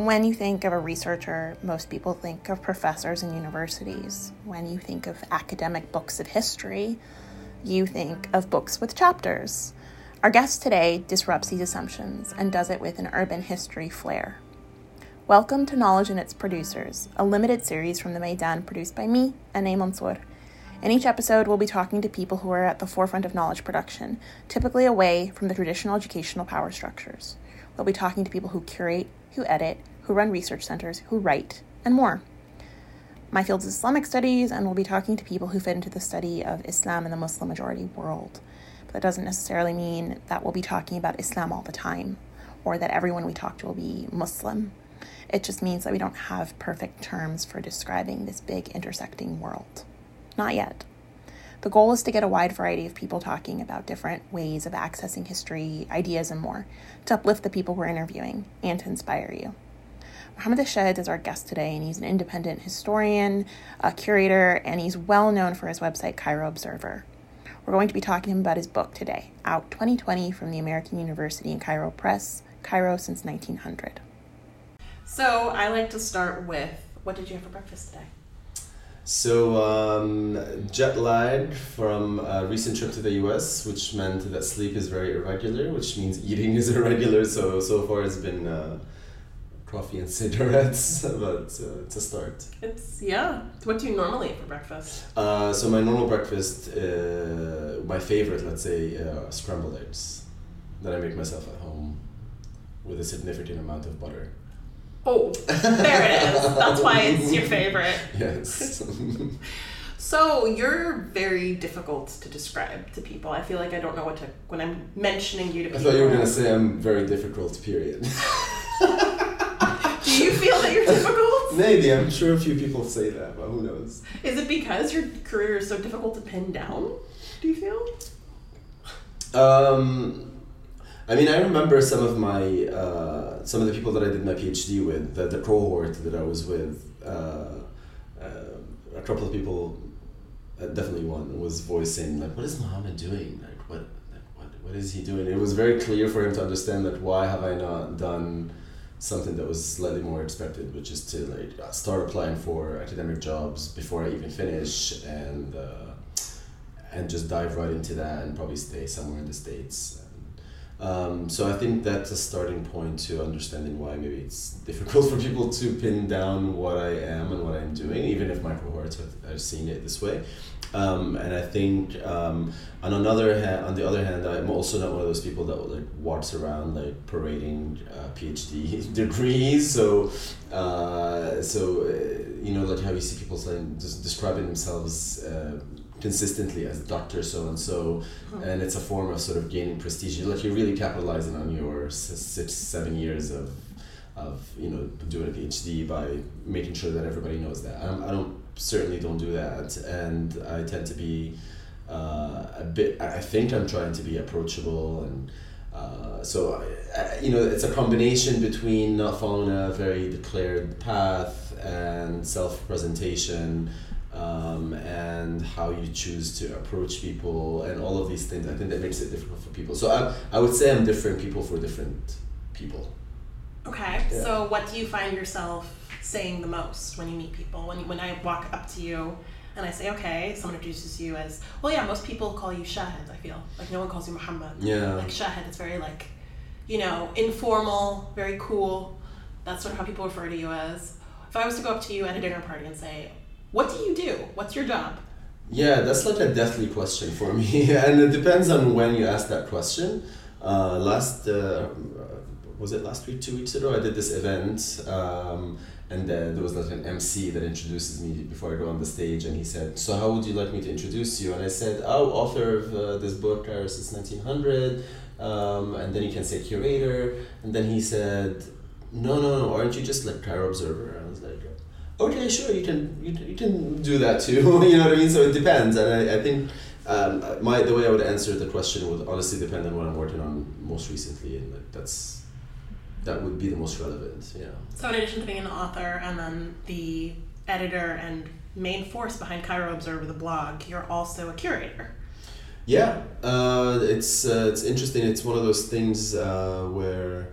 When you think of a researcher, most people think of professors in universities. When you think of academic books of history, you think of books with chapters. Our guest today disrupts these assumptions and does it with an urban history flair. Welcome to Knowledge and its Producers, a limited series from the Maydan produced by me, Anay Mansour. In each episode, we'll be talking to people who are at the forefront of knowledge production, typically away from the traditional educational power structures. We'll be talking to people who curate, who edit, who run research centers, who write, and more. My field is Islamic studies, and we'll be talking to people who fit into the study of Islam in the Muslim majority world. But that doesn't necessarily mean that we'll be talking about Islam all the time, or that everyone we talk to will be Muslim. It just means that we don't have perfect terms for describing this big intersecting world. Not yet. The goal is to get a wide variety of people talking about different ways of accessing history, ideas, and more, to uplift the people we're interviewing and to inspire you. Mohammed Shahed is our guest today, and he's an independent historian, a curator, and he's well known for his website, Cairo Observer. We're going to be talking to him about his book today, out 2020 from the American University in Cairo Press, Cairo since 1900. So I like to start with what did you have for breakfast today? So, um, jet lag from a recent trip to the US, which meant that sleep is very irregular, which means eating is irregular. So, so far it's been uh, coffee and cigarettes, but uh, it's a start. It's, yeah. What do you normally eat for breakfast? Uh, so, my normal breakfast, uh, my favorite, let's say, uh, scrambled eggs that I make myself at home with a significant amount of butter. Oh, there it is. That's why it's your favorite. Yes. So you're very difficult to describe to people. I feel like I don't know what to when I'm mentioning you to people. I thought you were gonna say I'm very difficult. Period. Do you feel that you're difficult? Maybe I'm sure a few people say that, but who knows? Is it because your career is so difficult to pin down? Do you feel? Um, I mean, I remember some of my uh, some of the people that I did my PhD with, the, the cohort that I was with. Uh, uh, a couple of people, uh, definitely one, was voicing like, "What is Muhammad doing? Like, what, like, what, what is he doing?" It was very clear for him to understand that why have I not done something that was slightly more expected, which is to like start applying for academic jobs before I even finish and. Uh, and just dive right into that and probably stay somewhere in the states. Um, so I think that's a starting point to understanding why maybe it's difficult for people to pin down what I am and what I'm doing, even if my cohorts have, have seen it this way. Um, and I think um, on another hand, on the other hand, I'm also not one of those people that like walks around like parading uh, PhD degrees. So, uh, so uh, you know, like how you see people saying, just describing themselves. Uh, consistently as doctor so and so and it's a form of sort of gaining prestige like you're really capitalizing on your six seven years of of you know doing a phd by making sure that everybody knows that i don't certainly don't do that and i tend to be uh, a bit i think i'm trying to be approachable and uh, so I, I, you know it's a combination between not following a very declared path and self-presentation um, and how you choose to approach people and all of these things. I think that makes it difficult for people. So I, I would say I'm different people for different people. Okay. Yeah. So what do you find yourself saying the most when you meet people? When you, when I walk up to you and I say, okay, someone introduces you as, well, yeah, most people call you Shahid. I feel like no one calls you Muhammad. Yeah. Like Shahid, it's very like, you know, informal, very cool. That's sort of how people refer to you as. If I was to go up to you at a dinner party and say, what do you do? What's your job? Yeah, that's like a deathly question for me, and it depends on when you ask that question. Uh, last uh, was it last week, two weeks ago? I did this event, um, and there was like an MC that introduces me before I go on the stage, and he said, "So how would you like me to introduce you?" And I said, "Oh, author of uh, this book, since nineteen hundred, um, and then you can say curator." And then he said, "No, no, no, aren't you just like Cairo Observer?" I was like, okay, sure, you can you, you can do that too. you know what I mean? So it depends, and I, I think um, my the way I would answer the question would honestly depend on what I'm working on most recently, and like, that's that would be the most relevant. Yeah. So in addition to being an author and then the editor and main force behind Cairo Observer, the blog, you're also a curator. Yeah, uh, it's uh, it's interesting. It's one of those things uh, where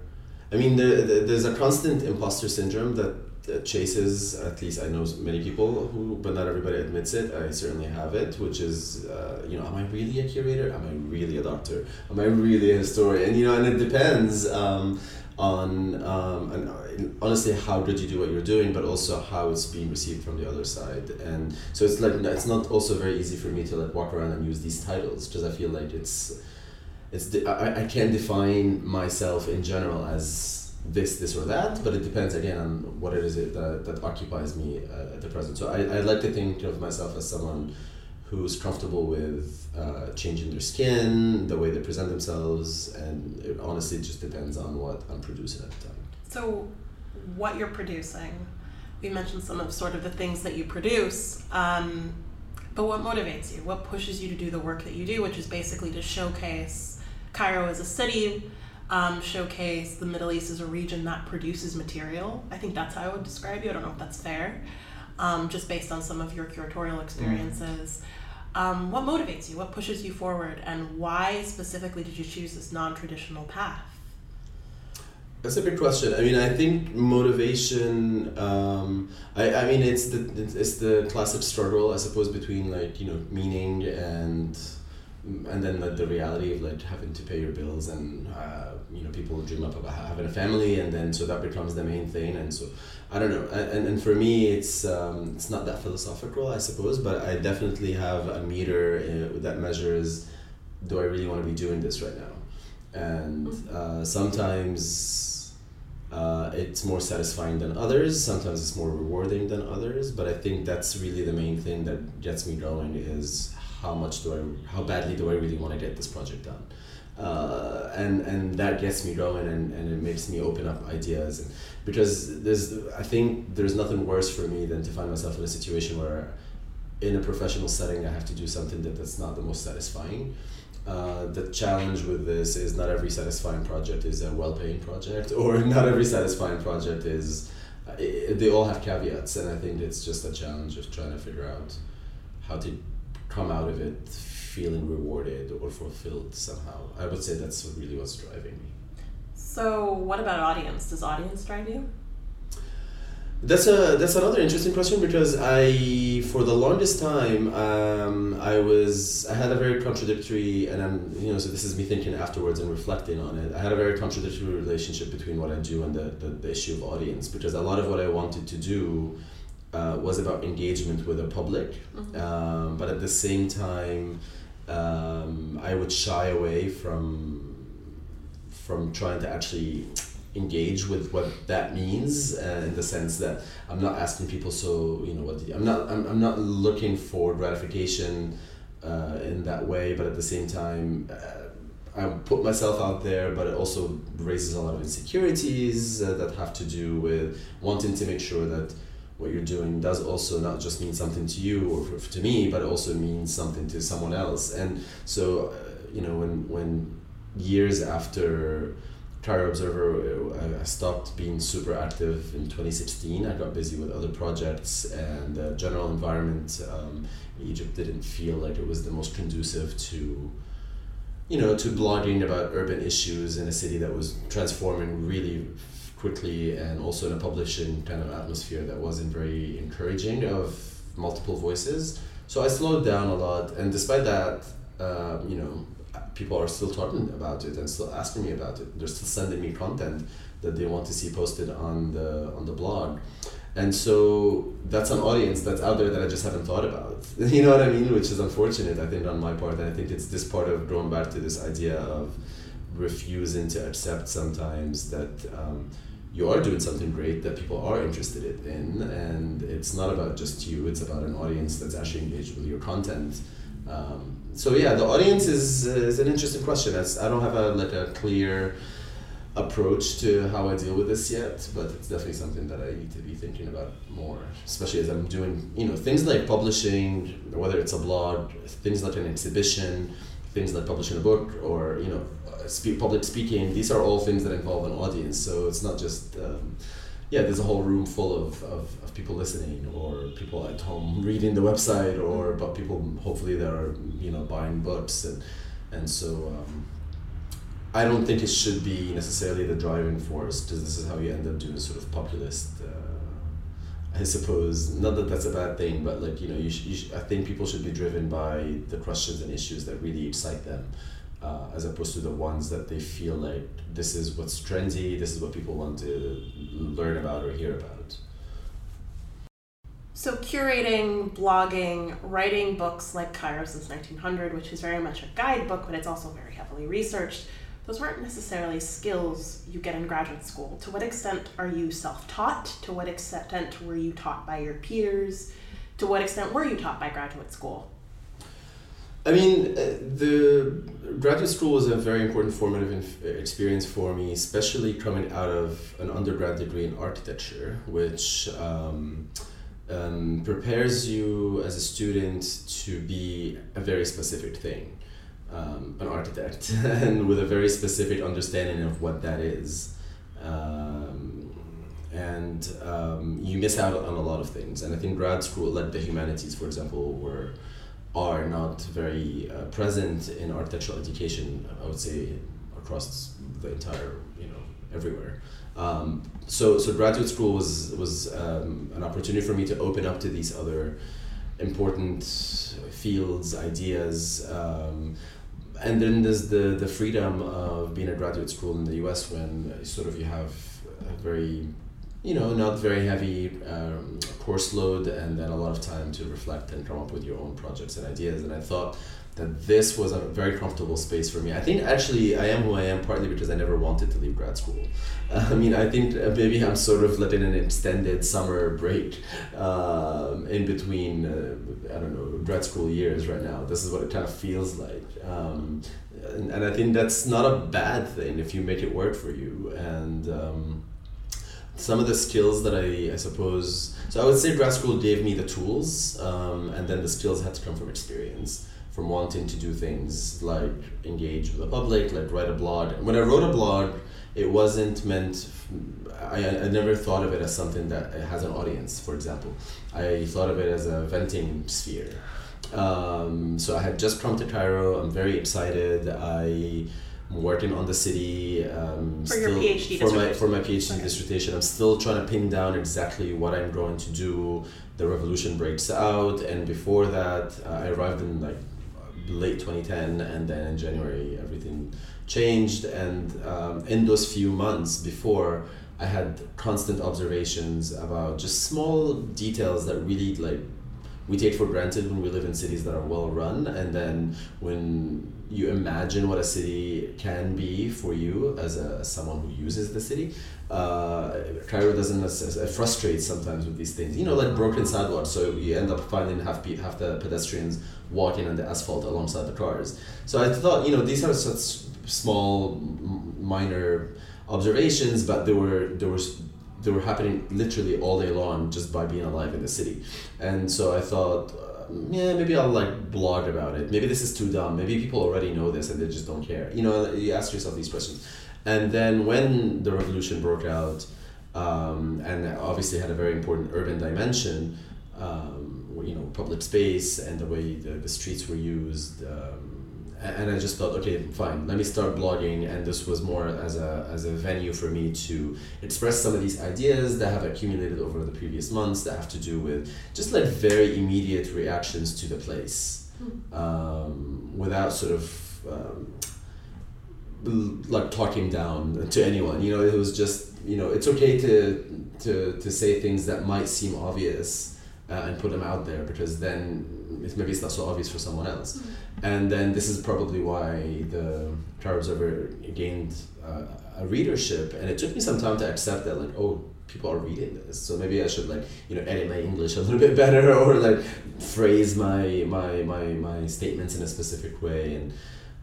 I mean, there, there's a constant imposter syndrome that chases at least i know many people who but not everybody admits it i certainly have it which is uh, you know am i really a curator am i really a doctor am i really a historian you know and it depends um, on um, and uh, honestly how good you do what you're doing but also how it's being received from the other side and so it's like it's not also very easy for me to like walk around and use these titles because i feel like it's it's de- I, I can't define myself in general as this, this or that, but it depends again on what it is that, that occupies me uh, at the present. So I, I like to think of myself as someone who's comfortable with uh, changing their skin, the way they present themselves, and it honestly just depends on what I'm producing at the time. So, what you're producing, we mentioned some of sort of the things that you produce, um, but what motivates you? What pushes you to do the work that you do, which is basically to showcase Cairo as a city, um, showcase the Middle East as a region that produces material. I think that's how I would describe you. I don't know if that's fair, um, just based on some of your curatorial experiences. Mm. Um, what motivates you? What pushes you forward? And why specifically did you choose this non traditional path? That's a big question. I mean, I think motivation. Um, I, I mean, it's the it's the classic struggle, I suppose, between like you know meaning and and then the, the reality of like having to pay your bills and uh, you know people dream up about having a family and then so that becomes the main thing and so I don't know. And, and for me it's um, it's not that philosophical I suppose but I definitely have a meter uh, that measures do I really want to be doing this right now? And uh, sometimes uh, it's more satisfying than others. Sometimes it's more rewarding than others but I think that's really the main thing that gets me going is how much do I, how badly do I really want to get this project done? Uh, and and that gets me going and, and it makes me open up ideas. and because there's I think there's nothing worse for me than to find myself in a situation where in a professional setting I have to do something that that's not the most satisfying. Uh, the challenge with this is not every satisfying project is a well-paying project or not every satisfying project is uh, they all have caveats and I think it's just a challenge of trying to figure out how to come out of it feeling rewarded or fulfilled somehow. I would say that's really what's driving me. So, what about audience? Does audience drive you? That's a that's another interesting question because I for the longest time um, I was I had a very contradictory and I'm you know so this is me thinking afterwards and reflecting on it I had a very contradictory relationship between what I do and the, the, the issue of audience because a lot of what I wanted to do uh, was about engagement with the public, mm-hmm. um, but at the same time, um, I would shy away from from trying to actually engage with what that means uh, in the sense that I'm not asking people so you know what I'm not I'm, I'm not looking for gratification uh, in that way but at the same time uh, I put myself out there but it also raises a lot of insecurities uh, that have to do with wanting to make sure that what you're doing does also not just mean something to you or for, to me, but also means something to someone else. And so, uh, you know, when when years after Cairo Observer, uh, I stopped being super active in 2016. I got busy with other projects, and the general environment um, Egypt didn't feel like it was the most conducive to, you know, to blogging about urban issues in a city that was transforming really quickly and also in a publishing kind of atmosphere that wasn't very encouraging of multiple voices. So I slowed down a lot, and despite that, uh, you know, people are still talking about it and still asking me about it. They're still sending me content that they want to see posted on the on the blog, and so that's an audience that's out there that I just haven't thought about. You know what I mean? Which is unfortunate, I think, on my part. And I think it's this part of going back to this idea of refusing to accept sometimes that. Um, you are doing something great that people are interested in and it's not about just you it's about an audience that's actually engaged with your content um, so yeah the audience is, is an interesting question As i don't have a like a clear approach to how i deal with this yet but it's definitely something that i need to be thinking about more especially as i'm doing you know things like publishing whether it's a blog things like an exhibition things like publishing a book or you know speak, public speaking, these are all things that involve an audience. So it's not just, um, yeah, there's a whole room full of, of, of people listening or people at home reading the website or but people hopefully that are, you know, buying books. And, and so, um, I don't think it should be necessarily the driving force because this is how you end up doing sort of populist. Uh, I suppose not that that's a bad thing, but like you know, you, sh- you sh- I think people should be driven by the questions and issues that really excite them, uh, as opposed to the ones that they feel like this is what's trendy, this is what people want to learn about or hear about. So, curating, blogging, writing books like Cairo since 1900, which is very much a guidebook, but it's also very heavily researched, those weren't necessarily skills you get in graduate school. To what extent are you self taught? To what extent were you taught by your peers? To what extent were you taught by graduate school? I mean, uh, the graduate school was a very important formative inf- experience for me, especially coming out of an undergrad degree in architecture, which um, um, prepares you as a student to be a very specific thing, um, an architect, and with a very specific understanding of what that is. Um, and um, you miss out on a lot of things. And I think grad school, like the humanities, for example, were are not very uh, present in architectural education. I would say across the entire, you know, everywhere. Um, so, so graduate school was was um, an opportunity for me to open up to these other important fields, ideas, um, and then there's the the freedom of being a graduate school in the U.S. when sort of you have a very you know, not very heavy um, course load, and then a lot of time to reflect and come up with your own projects and ideas. And I thought that this was a very comfortable space for me. I think actually I am who I am partly because I never wanted to leave grad school. I mean, I think maybe I'm sort of letting an extended summer break um, in between, uh, I don't know, grad school years right now. This is what it kind of feels like. Um, and, and I think that's not a bad thing if you make it work for you. And, um, some of the skills that I, I suppose so I would say grad school gave me the tools um, and then the skills had to come from experience from wanting to do things like engage with the public like write a blog. When I wrote a blog it wasn't meant I, I never thought of it as something that has an audience. For example I thought of it as a venting sphere. Um, so I had just come to Cairo. I'm very excited. I I'm working on the city. Um, for still, your PhD for my for my PhD okay. dissertation, I'm still trying to pin down exactly what I'm going to do. The revolution breaks out, and before that, uh, I arrived in like late 2010, and then in January everything changed. And um, in those few months before, I had constant observations about just small details that really like we take for granted when we live in cities that are well run and then when you imagine what a city can be for you as a someone who uses the city uh, Cairo doesn't necessarily frustrates sometimes with these things. You know like broken sidewalks so you end up finding half, pe- half the pedestrians walking on the asphalt alongside the cars. So I thought you know these are such small minor observations but they were there was they were happening literally all day long just by being alive in the city. And so I thought, uh, yeah, maybe I'll like blog about it. Maybe this is too dumb. Maybe people already know this and they just don't care. You know, you ask yourself these questions. And then when the revolution broke out, um, and obviously had a very important urban dimension, um, you know, public space and the way the, the streets were used. Um, and I just thought, okay, fine, let me start blogging. And this was more as a, as a venue for me to express some of these ideas that have accumulated over the previous months that have to do with just like very immediate reactions to the place um, without sort of um, like talking down to anyone. You know, it was just, you know, it's okay to, to, to say things that might seem obvious. Uh, and put them out there because then it's, maybe it's not so obvious for someone else. Mm-hmm. And then this is probably why the Cairo Observer gained uh, a readership. And it took me some time to accept that, like, oh, people are reading this. So maybe I should like you know edit my English a little bit better or like phrase my my my my statements in a specific way and.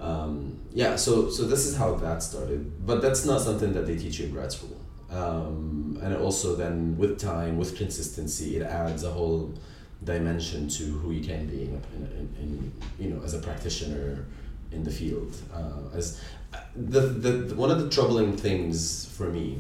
Um, yeah, so so this is how that started, but that's not something that they teach you in grad school um, and also then with time with consistency it adds a whole dimension to who you can be in, in, in you know as a practitioner in the field. Uh, as the, the, the one of the troubling things for me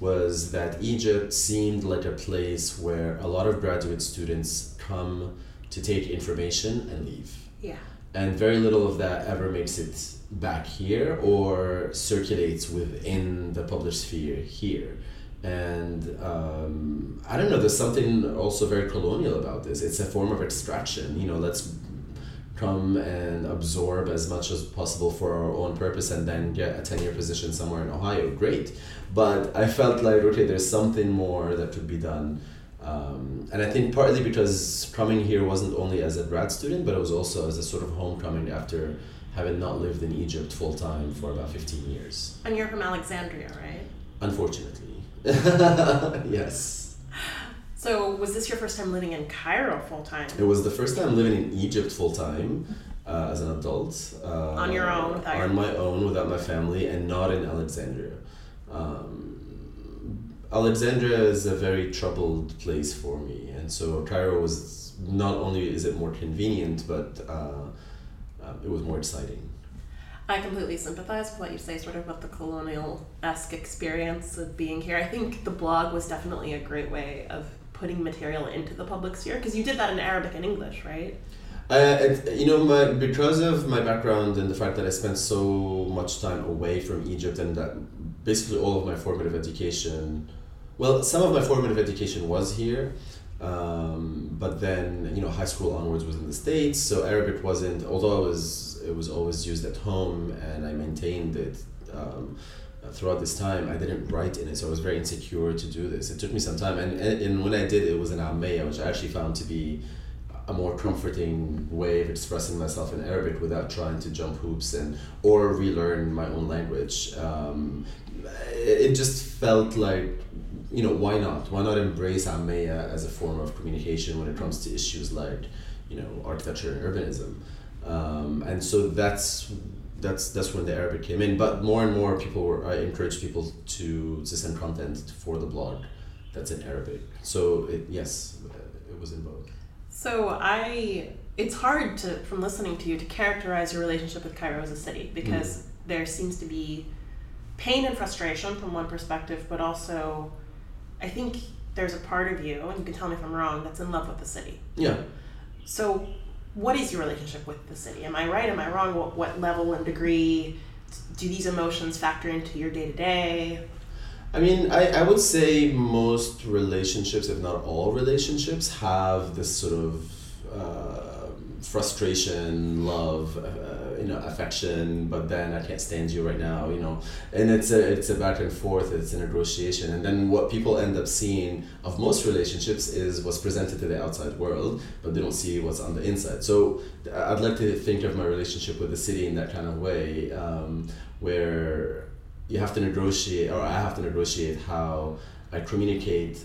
was that Egypt seemed like a place where a lot of graduate students come to take information and leave. Yeah. And very little of that ever makes it back here or circulates within the public sphere here. And um, I don't know, there's something also very colonial about this. It's a form of extraction. You know, let's come and absorb as much as possible for our own purpose and then get a 10 year position somewhere in Ohio. Great. But I felt like, okay, there's something more that could be done. Um, and I think partly because coming here wasn't only as a grad student, but it was also as a sort of homecoming after having not lived in Egypt full time for about 15 years. And you're from Alexandria, right? Unfortunately. yes. So, was this your first time living in Cairo full time? It was the first time living in Egypt full time uh, as an adult. Uh, on your own, without on your my own, without my family, and not in Alexandria. Um, Alexandria is a very troubled place for me, and so Cairo was not only is it more convenient, but uh, uh, it was more exciting. I completely sympathize with what you say, sort of about the colonial esque experience of being here. I think the blog was definitely a great way of putting material into the public sphere because you did that in Arabic and English, right? Uh, it, you know, my, because of my background and the fact that I spent so much time away from Egypt and that basically all of my formative education, well, some of my formative education was here, um, but then you know high school onwards was in the states, so Arabic wasn't. Although I was it was always used at home and I maintained it. Um, throughout this time, I didn't write in it, so I was very insecure to do this. It took me some time, and, and, when I did, it was in Ammiya, which I actually found to be a more comforting way of expressing myself in Arabic without trying to jump hoops and or relearn my own language. Um, it just felt like, you know, why not? Why not embrace Ammiya as a form of communication when it comes to issues like, you know, architecture and urbanism? Um, and so that's that's that's when the Arabic came in. But more and more people were I encourage people to to send content for the blog that's in Arabic. So it, yes, it was in both. So I, it's hard to from listening to you to characterize your relationship with Cairo as a city because Mm. there seems to be pain and frustration from one perspective, but also, I think there's a part of you, and you can tell me if I'm wrong, that's in love with the city. Yeah. So, what is your relationship with the city? Am I right? Am I wrong? What, what level and degree do these emotions factor into your day to day? I mean, I, I would say most relationships, if not all relationships, have this sort of uh, frustration, love, uh, you know, affection. But then I can't stand you right now, you know, and it's a it's a back and forth. It's a negotiation, and then what people end up seeing of most relationships is what's presented to the outside world, but they don't see what's on the inside. So I'd like to think of my relationship with the city in that kind of way, um, where you have to negotiate or I have to negotiate how I communicate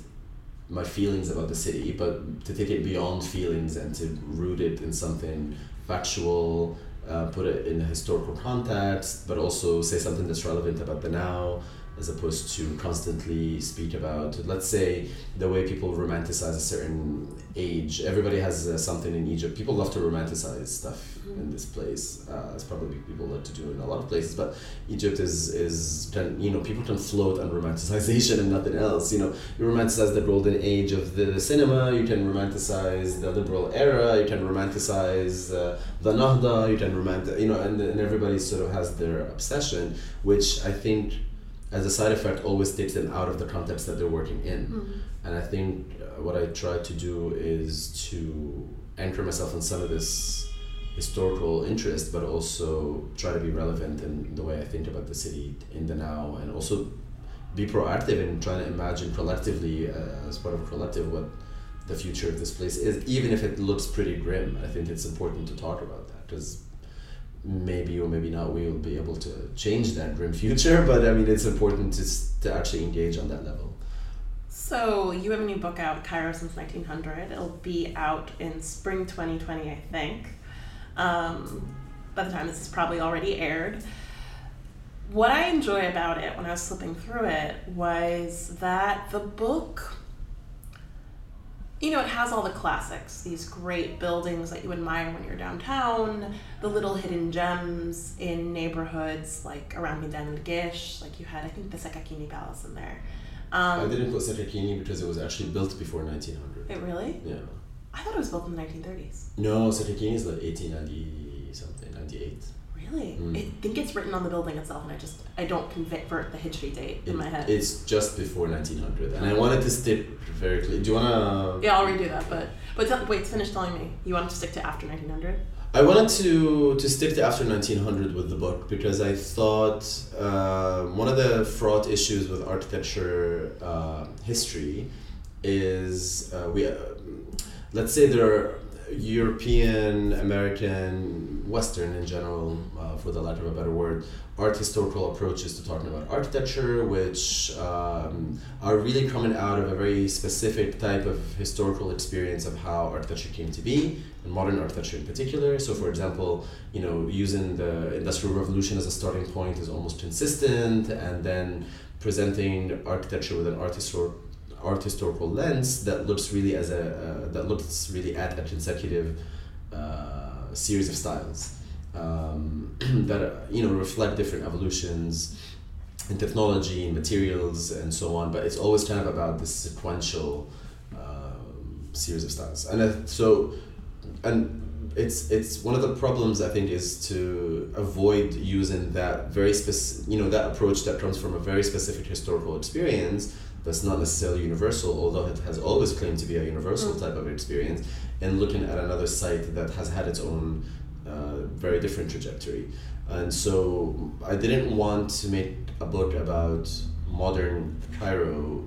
my feelings about the city, but to take it beyond feelings and to root it in something factual, uh, put it in a historical context, but also say something that's relevant about the now, as opposed to constantly speak about, let's say, the way people romanticize a certain age. Everybody has uh, something in Egypt. People love to romanticize stuff in this place. Uh, it's probably people like to do in a lot of places, but Egypt is is you know people can float on romanticization and nothing else. You know, you romanticize the golden age of the, the cinema. You can romanticize the liberal era. You can romanticize uh, the Nahda. You can romanticize you know, and and everybody sort of has their obsession, which I think as a side effect always takes them out of the context that they're working in. And I think uh, what I try to do is to anchor myself in some of this historical interest, but also try to be relevant in the way I think about the city in the now, and also be proactive in trying to imagine collectively, uh, as part of a collective, what the future of this place is, even if it looks pretty grim. I think it's important to talk about that because maybe or maybe not we will be able to change that grim future, but I mean, it's important to, to actually engage on that level. So, you have a new book out, Cairo Since 1900. It'll be out in spring 2020, I think. Um, by the time this is probably already aired. What I enjoy about it when I was flipping through it was that the book, you know, it has all the classics, these great buildings that you admire when you're downtown, the little hidden gems in neighborhoods like around Midan and Gish, like you had, I think, the Sekakini Palace in there. Um, I didn't put Sekakini because it was actually built before 1900. It really? Yeah. I thought it was built in the 1930s. No, Sekakini is like 1890 something. 1998. Really? Mm. I think it's written on the building itself, and I just I don't convert the Hijri date in my head. It's just before 1900, and I wanted to stick very clear. Do you wanna? yeah, I'll redo that. But but tell, wait, finish telling me. You wanted to stick to after 1900? I wanted to to stick to after 1900 with the book because I thought uh, one of the fraught issues with architecture uh, history is uh, we uh, let's say there are European, American, Western in general, uh, for the lack of a better word, art historical approaches to talking about architecture, which um, are really coming out of a very specific type of historical experience of how architecture came to be, and modern architecture in particular. So, for example, you know, using the Industrial Revolution as a starting point is almost consistent, and then presenting architecture with an art histor- art historical lens that looks really as a uh, that looks really at a consecutive uh, series of styles um, that you know reflect different evolutions in technology and materials and so on but it's always kind of about this sequential um, series of styles and uh, so and it's it's one of the problems I think is to avoid using that very specific you know that approach that comes from a very specific historical experience that's not necessarily universal although it has always claimed to be a universal Mm. type of experience and looking at another site that has had its own uh, very different trajectory and so I didn't want to make a book about modern Cairo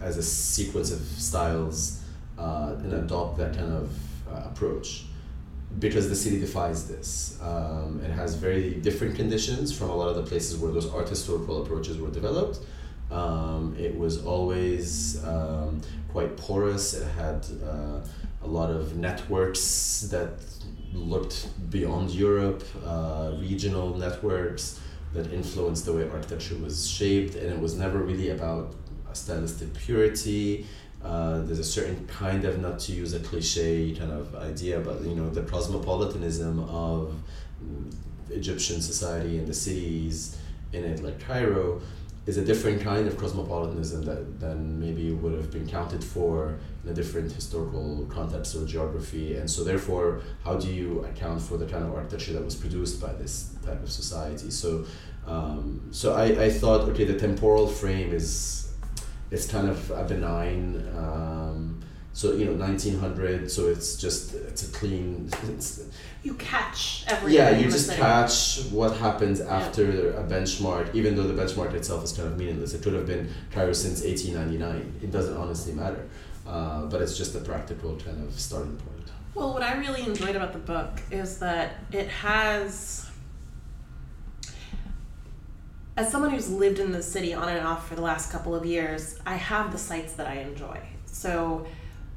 as a sequence of styles uh, and adopt that kind of uh, approach because the city defies this. Um, it has very different conditions from a lot of the places where those art historical approaches were developed. Um, it was always um, quite porous. It had uh, a lot of networks that looked beyond Europe, uh, regional networks that influenced the way architecture was shaped, and it was never really about stylistic purity. Uh, there's a certain kind of not to use a cliche kind of idea, but you know the cosmopolitanism of Egyptian society and the cities in it, like Cairo, is a different kind of cosmopolitanism that than maybe would have been counted for in a different historical context or geography. And so, therefore, how do you account for the kind of architecture that was produced by this type of society? So, um, so I, I thought, okay, the temporal frame is it's kind of a benign. Um, so you know, nineteen hundred. So it's just it's a clean. It's, You catch everything. yeah, you just catch what happens after a benchmark, even though the benchmark itself is kind of meaningless. It could have been Cairo since 1899. It doesn't honestly matter. Uh, but it's just a practical kind of starting point. Well, what I really enjoyed about the book is that it has. As someone who's lived in the city on and off for the last couple of years, I have the sites that I enjoy. So,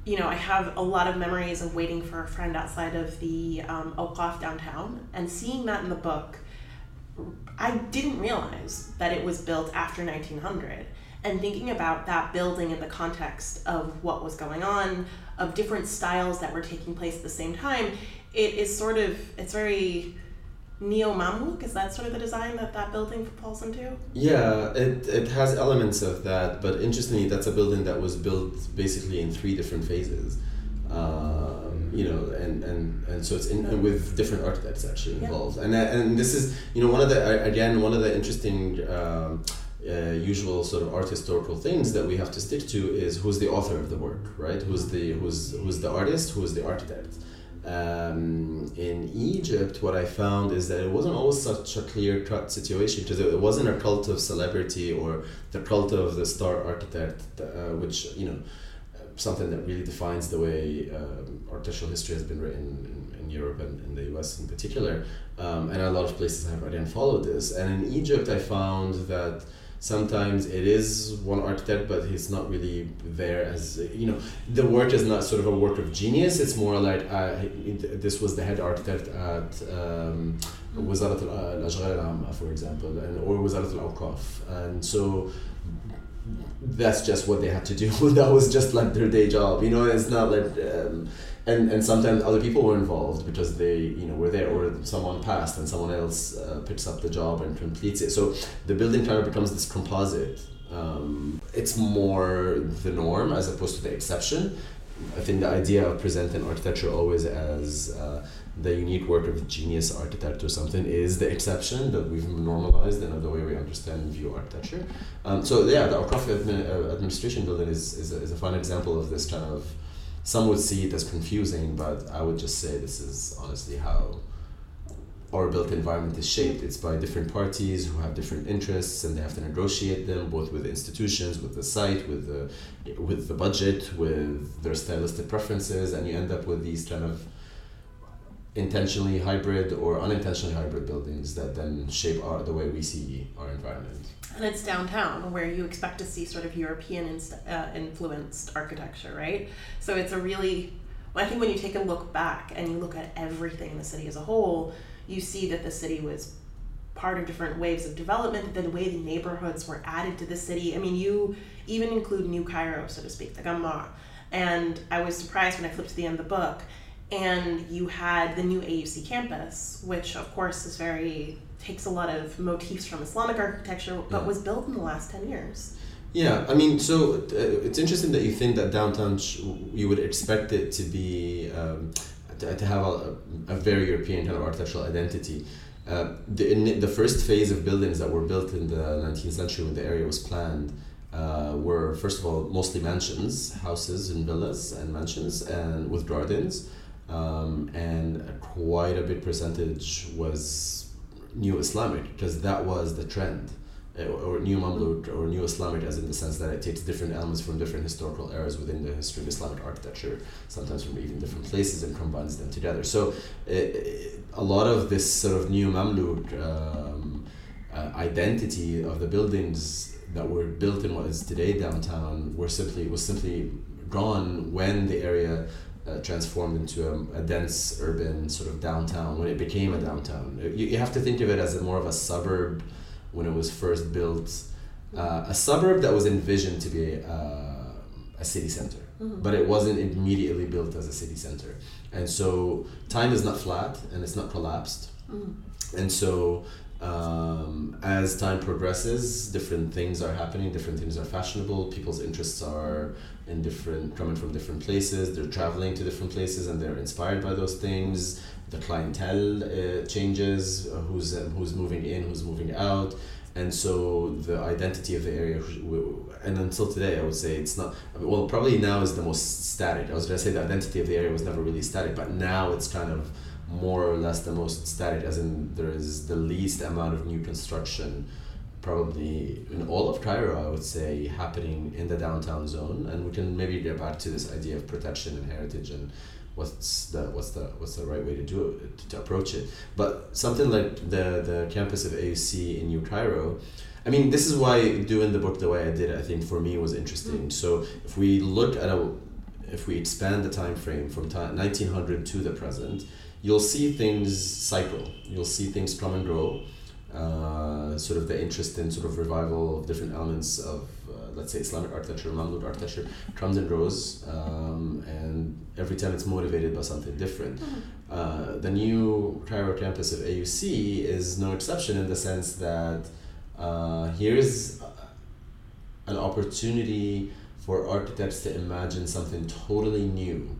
you know, I have a lot of memories of waiting for a friend outside of the um, Awqaf downtown and seeing that in the book. I didn't realize that it was built after 1900 and thinking about that building in the context of what was going on of different styles that were taking place at the same time it is sort of it's very neo mamluk is that sort of the design that that building falls into Yeah, it, it has elements of that, but interestingly, that's a building that was built basically in three different phases. Um, you know, and, and, and so it's in, and with different architects actually Yeah. involved. And, uh, and this is, you know, one of the, again, one of the interesting um, uh, usual sort of art historical things that we have to stick to is who's the author of the work, right? Who's the, who's, who's the artist, who's the architect. Um, in Egypt, what I found is that it wasn't always such a clear cut situation because it wasn't a cult of celebrity or the cult of the star architect, uh, which, you know, something that really defines the way um, architectural history has been written in, in Europe and in the US in particular. Um, and a lot of places have again followed this. And in Egypt, I found that sometimes it is one architect, but he's not really there as, you know, the work is not sort of a work of genius. It's more like uh, this was the head architect at um, وزارة الأشغال العامة, for example, and, or وزارة الأوقاف. And so that's just what they had to do. that was just like their day job. You know, it's not like, um, and and sometimes other people were involved because they you know were there, or someone passed and someone else uh, picks up the job and completes it. So the building kind of becomes this composite. Um, it's more the norm as opposed to the exception. I think the idea of presenting architecture always as uh, the unique work of a genius architect or something is the exception that we've normalized in the way we understand and view architecture. Um, so yeah, the Awqaf uh, administration building is, is, a, is a fun example of this kind of, some would see it as confusing, but I would just say this is honestly how our built environment is shaped. It's by different parties who have different interests, and they have to negotiate them both with institutions, with the site, with the with the budget, with their stylistic preferences, and you end up with these kind of intentionally hybrid or unintentionally hybrid buildings that then shape our the way we see our environment. And it's downtown where you expect to see sort of European inst- uh, influenced architecture, right? So it's a really I think when you take a look back and you look at everything in the city as a whole, you see that the city was part of different waves of development, the way the neighborhoods were added to the city. I mean, you even include New Cairo, so to speak, the Gamma. And I was surprised when I flipped to the end of the book and you had the new AUC campus, which of course is very takes a lot of motifs from Islamic architecture, but Yeah. was built in the last ten years. Yeah, I mean, so uh, it's interesting that you think that downtown sh- you would expect it to be um, to, to have a, a very European kind of architectural identity. Uh, the in the first phase of buildings that were built in the 19th century when the area was planned uh, were first of all mostly mansions, houses and villas and mansions, and with gardens, um, and quite a big percentage was new Islamic because that was the trend uh, or new Mamluk or new Islamic, as in the sense that it takes different elements from different historical eras within the history of Islamic architecture, sometimes from even different places, and combines them together. So, uh, a lot of this sort of new Mamluk um, uh, identity of the buildings that were built in what is today downtown were simply was simply gone when the area transformed into a, a dense urban sort of downtown when it became a downtown. You, you have to think of it as a more of a suburb when it was first built, uh, a suburb that was envisioned to be uh, a city center, Mhm. but it wasn't immediately built as a city center. And so time is not flat and it's not collapsed. Mm. And so um, as time progresses, different things are happening, different things are fashionable, people's interests are in different, coming from different places, they're traveling to different places and they're inspired by those things. The clientele uh, changes, uh, who's, um, who's moving in, who's moving out. And so the identity of the area, and until today, I would say it's not, well, probably now is the most static. I was going to say the identity of the area was never really static, but now it's kind of more or less the most static, as in there is the least amount of new construction, probably in all of Cairo, I would say, happening in the downtown zone. And we can maybe get back to this idea of protection and heritage and what's the what's the what's the right way to do it to, to approach it. But something like the the campus of AUC in New Cairo. I mean, this is why doing the book the way I did, it, I think for me was interesting. Mm. So if we look at a, if we expand the time frame from time, 1900 to the present, you'll see things cycle. You'll see things come and grow. Uh, sort of the interest in sort of revival of different elements of, uh, let's say, Islamic architecture, Mamluk architecture, comes and grows, um, and every time it's motivated by something different. Uh, the new Cairo campus of AUC is no exception in the sense that uh, here's an opportunity for architects to imagine something totally new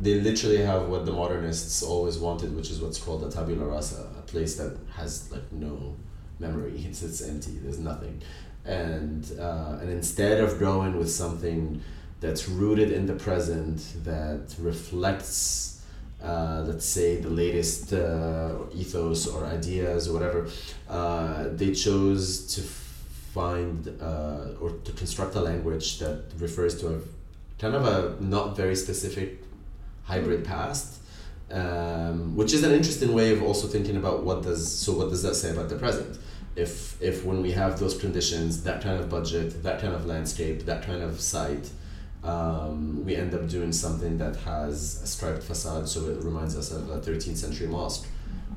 they literally have what the modernists always wanted, which is what's called a tabula rasa, a place that has like no memory. It's it's empty. There's nothing, and uh, and instead of growing with something that's rooted in the present that reflects, uh, let's say, the latest uh, ethos or ideas or whatever, uh, they chose to find uh, or to construct a language that refers to a kind of a not very specific hybrid past um, which is an interesting way of also thinking about what does so what does that say about the present? If if when we have those conditions that kind of budget that kind of landscape that kind of site um, we end up doing something that has a striped facade so it reminds us of a 13th century mosque.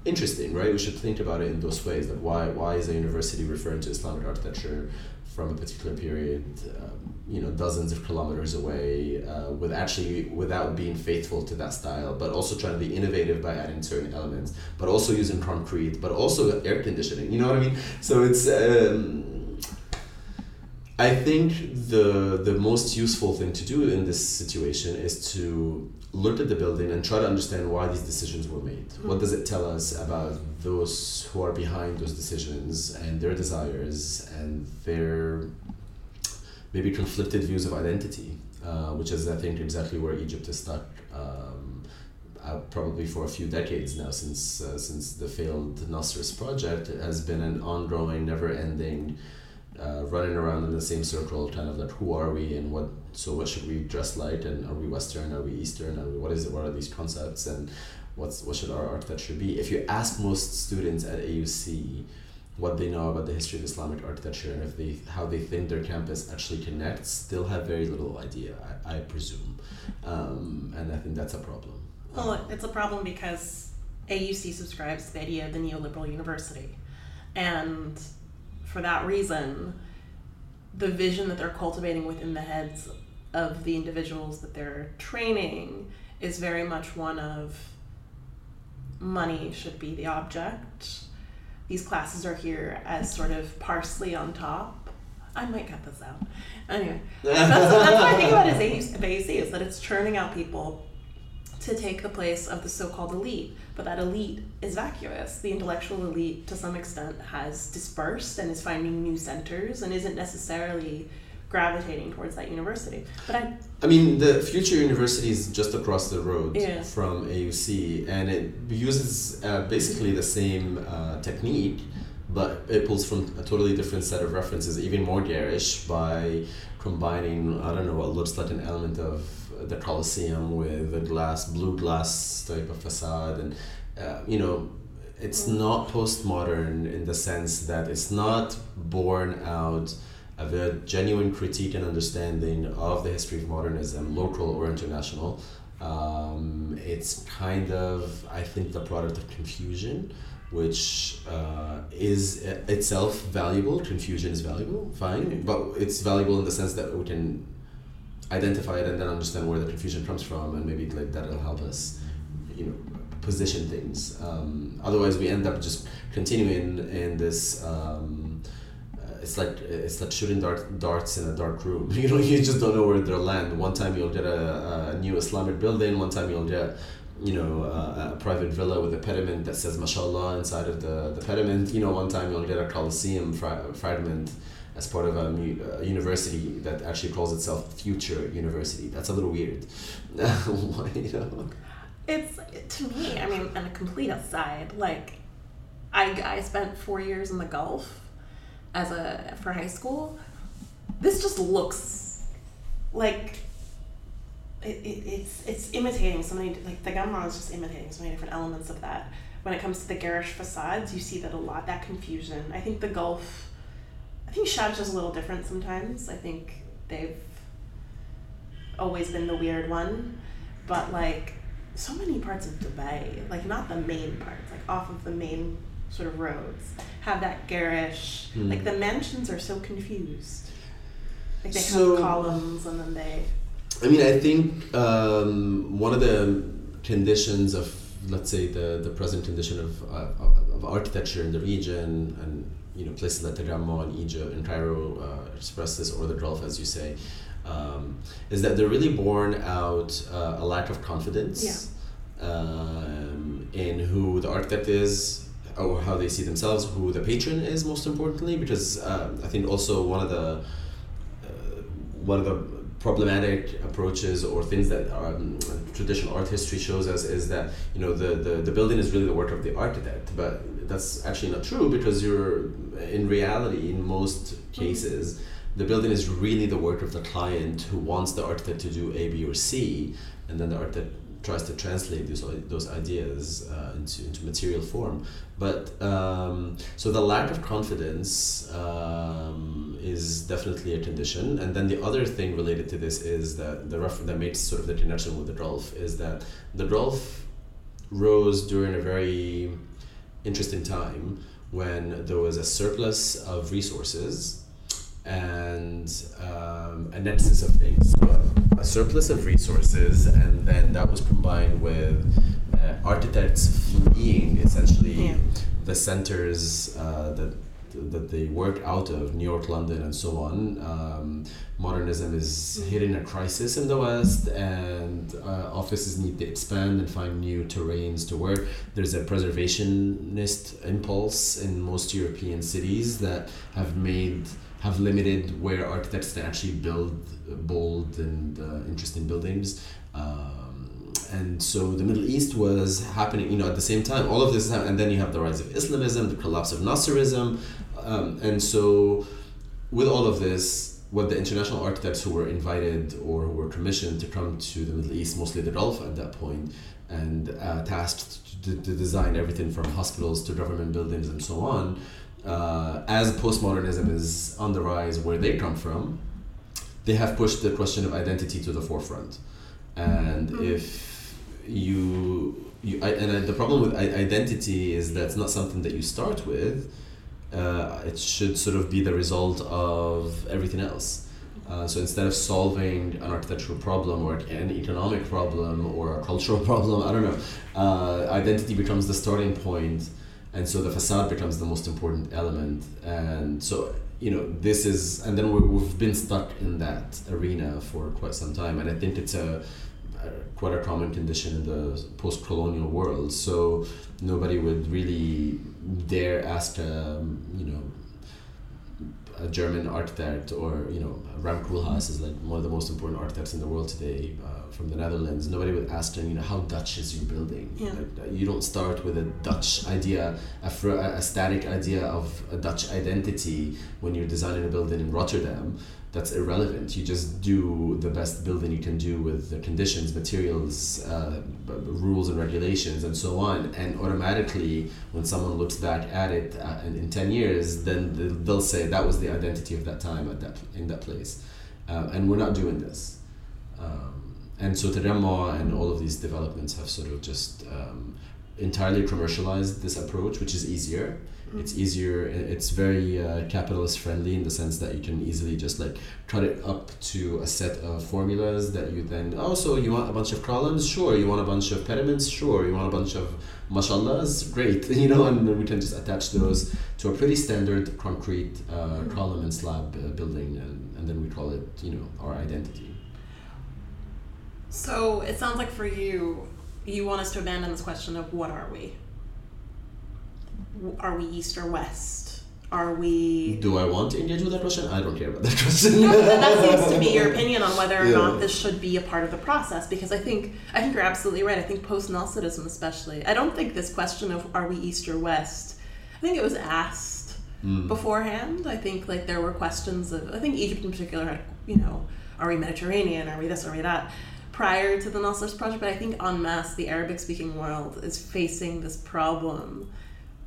Interesting right? We should think about it in those ways that why why is a university referring to islamic architecture from a particular period, um, you know, dozens of kilometers away, uh, with actually without being faithful to that style, but also trying to be innovative by adding certain elements, but also using concrete, but also air conditioning. You know what I mean? So it's. Um, I think the the most useful thing to do in this situation is to look at the building and try to understand why these decisions were made. Mm-hmm. What does it tell us about those who are behind those decisions and their desires and their maybe conflicted views of identity, uh, which is I think exactly where Egypt is stuck. Um, uh, probably for a few decades now, since uh, since the failed Nasser's project, it has been an ongoing, never-ending uh, running around in the same circle, kind of like who are we and what. So what should we dress like, and are we Western? Are we Eastern? We, what is it? What are these concepts, and what's what should our architecture be? If you ask most students at AUC what they know about the history of Islamic architecture and if they how they think their campus actually connects, they'll have very little idea. I, I presume, um, and I think that's a problem. Well, it's a problem because AUC subscribes to the idea of the neoliberal university. And for that reason, the vision that they're cultivating within the heads of the individuals that they're training is very much one of money should be the object. These classes are here as sort of parsley on top. I might cut this out. Anyway, that's, that's what I think about is is that it's churning out people to take the place of the so-called elite but that elite is vacuous the intellectual elite to some extent has dispersed and is finding new centers and isn't necessarily gravitating towards that university but i I mean, the future university is just across the road Yeah. from AUC, and it uses uh, basically the same uh, technique, but it pulls from a totally different set of references, even more garish, by combining I don't know what looks like an element of the Colosseum with a glass, blue glass type of facade, and uh, you know. It's not postmodern in the sense that it's not born out of a genuine critique and understanding of the history of modernism, local or international. Um, it's kind of, I think, the product of confusion, which uh, is itself valuable. Confusion is valuable, fine, but it's valuable in the sense that we can identify it and then understand where the confusion comes from, and maybe like that'll help us, you know, position things. Um, otherwise, we end up just continuing in this. Um, uh, it's like it's like shooting dart, darts in a dark room. You know, you just don't know where they'll land. One time you'll get a, a new Islamic building. One time you'll get, you know, a, a private villa with a pediment that says "Mashallah" inside of the the pediment. You know, one time you'll get a Colosseum fra- fragment as part of a, mu- a university that actually calls itself Future University. That's a little weird. You know? it's to me i mean and a complete aside like i i spent four years in the gulf as a for high school this just looks like it, it, it's it's imitating so many like the Gamma is just imitating so many different elements of that. When it comes to the garish facades, you see that a lot. That confusion. I think the Gulf. I think Sharjah is a little different sometimes. I think they've always been the weird one, but like so many parts of Dubai, like not the main parts, like off of the main sort of roads, have that garish. Hmm. Like the mansions are so confused. Like they So- have columns and then they. I mean, I think um, one of the conditions of, let's say, the, the present condition of, uh, of architecture in the region and you know places like Tagammo and Egypt and Cairo uh, express this, or the Gulf, as you say, um, is that they're really born out uh, a lack of confidence um, in who the architect is or how they see themselves, who the patron is, most importantly, because um, I think also one of the uh, one of the problematic approaches or things that um, traditional art history shows us is that you know the, the, the building is really the work of the architect. But that's actually not true because you're in reality in most cases the building is really the work of the client who wants the architect to do a b or c and then the architect tries to translate those, those ideas uh, into, into material form but um, so the lack of confidence um, is definitely a condition and then the other thing related to this is that the ref- that makes sort of the connection with the Gulf is that the Gulf rose during a very interesting time when there was a surplus of resources and um, a nexus of things. So a surplus of resources, and then that was combined with uh, architects fleeing essentially Yeah. the centers uh, that that they work out of New York, London, and so on. Um, modernism is hitting a crisis in the West, and uh, offices need to expand and find new terrains to work. There's a preservationist impulse in most European cities that have made have limited where architects can actually build bold and uh, interesting buildings. Um, and so the Middle East was happening, you know, at the same time. All of this, and then you have the rise of Islamism, the collapse of Nasserism, um, and so with all of this, what the international architects who were invited or who were commissioned to come to the Middle East, mostly the Gulf at that point, and uh, tasked to, to design everything from hospitals to government buildings and so on, uh, as postmodernism is on the rise where they come from, they have pushed the question of identity to the forefront. And mm-hmm. if you, you I, and the problem with identity is that it's not something that you start with. Uh, it should sort of be the result of everything else. Uh, so instead of solving an architectural problem or an economic problem or a cultural problem, I don't know, uh, identity becomes the starting point and so the facade becomes the most important element. And so you know this is and then we have been stuck in that arena for quite some time. And i think it's a, a quite a common condition in the post-colonial world. So nobody would really dare ask um, you know a German architect or you know Rem Koolhaas is like one of the most important architects in the world today uh, from the Netherlands. Nobody would ask him, you know, how Dutch is your building? Yeah. Like, uh, you don't start with a Dutch idea, a, fr- a static idea of a Dutch identity when you're designing a building in Rotterdam that's irrelevant. You just do the best building you can do with the conditions, materials, uh, rules and regulations, and so on. And automatically, when someone looks back at it uh, in, in 10 years, then they'll say that was the identity of that time at that, in that place. Um, and we're not doing this. Um, and so Tajammu and all of these developments have sort of just um, entirely commercialized this approach, which is easier. It's easier it's very uh, capitalist friendly in the sense that you can easily just like cut it up to a set of formulas that you then oh so you want a bunch of columns? Sure. You want a bunch of pediments sure. You want a bunch of mashallahs great. You know and we can just attach those to a pretty standard concrete uh, mm-hmm. column and slab uh, building and, and then we call it you know our identity so it sounds like for you you want us to abandon this question of what are we are we east or west? Are we? Do I want to engage with that question? I don't care about that question. no, that seems to be your opinion on whether or yeah. not this should be a part of the process. Because I think I think you're absolutely right. I think post Nasserism, especially, I don't think this question of are we east or west. I think it was asked mm. beforehand. I think like there were questions of. I think Egypt in particular had you know, are we Mediterranean? Are we this? Are we that? Prior to the Nasserist project, but I think en masse the Arabic speaking world is facing this problem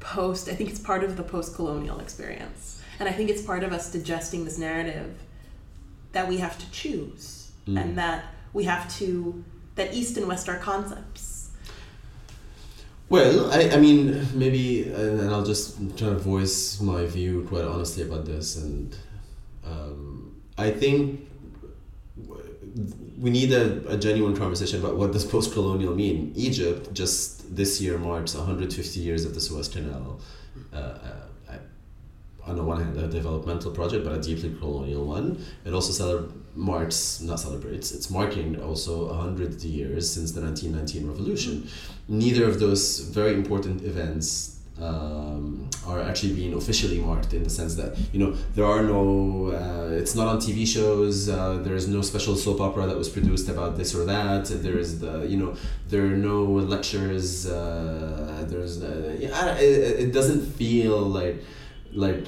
post i think it's part of the post-colonial experience and i think it's part of us digesting this narrative that we have to choose mm. and that we have to that east and west are concepts well i, I mean maybe and, and i'll just try to voice my view quite honestly about this and um, i think we need a, a genuine conversation about what does post-colonial mean egypt just this year marks 150 years of the Suez Canal. Uh, uh, on the one hand, a developmental project, but a deeply colonial one. It also celeb- marks, not celebrates, it's marking also 100 years since the 1919 revolution. Neither of those very important events um, are actually being officially marked in the sense that you know there are no uh, it's not on TV shows uh, there is no special soap opera that was produced about this or that there is the you know there are no lectures uh, there's yeah, it, it doesn't feel like like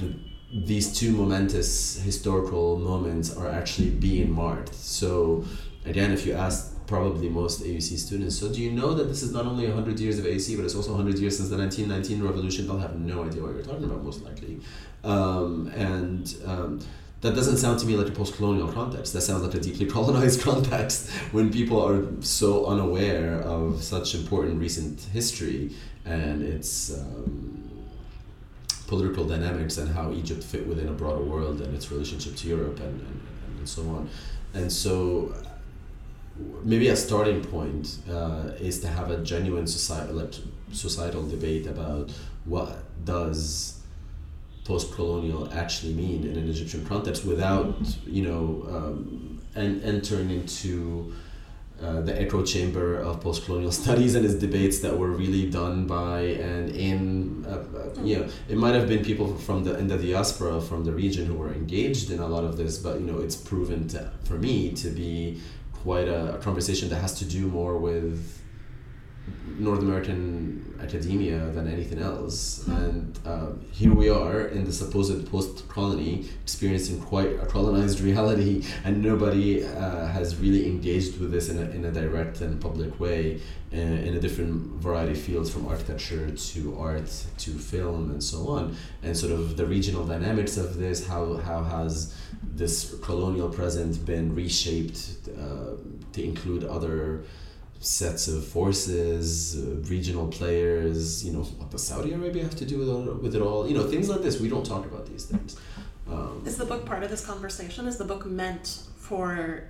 these two momentous historical moments are actually being marked. So again if you ask probably most AUC students. So do you know that this is not only 100 years of AUC, but it's also 100 years since the 1919 revolution? They'll have no idea what you're talking about, most likely. Um, and um, that doesn't sound to me like a post-colonial context. That sounds like a deeply colonized context when people are so unaware of such important recent history and its um, political dynamics and how Egypt fit within a broader world and its relationship to Europe and, and, and so on. And so maybe a starting point uh, is to have a genuine societal like, societal debate about what does post-colonial actually mean in an Egyptian context without you know um, and entering into uh, the echo chamber of post-colonial studies and its debates that were really done by and in uh, uh, you know it might have been people from the in the diaspora from the region who were engaged in a lot of this but you know it's proven to, for me to be quite a, a conversation that has to do more with North American academia than anything else. And uh, here we are in the supposed post colony experiencing quite a colonized reality, and nobody uh, has really engaged with this in a, in a direct and public way uh, in a different variety of fields from architecture to art to film and so on. And sort of the regional dynamics of this, how, how has this colonial present been reshaped uh, to include other sets of forces, uh, regional players. You know, what does Saudi Arabia have to do with all, with it all? You know, things like this. We don't talk about these things. Um, is the book part of this conversation? Is the book meant for